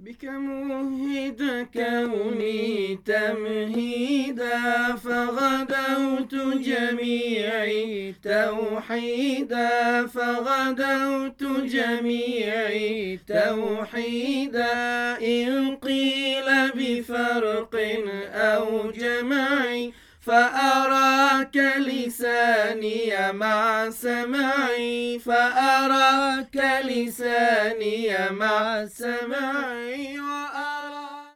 بك مهد كوني تمهيدا فغدوت جميعي توحيدا فغدوت جميعي توحيدا إن قيل بفرق أو جمعي فأراك لساني مع سمعي فأراك لساني مع سمعي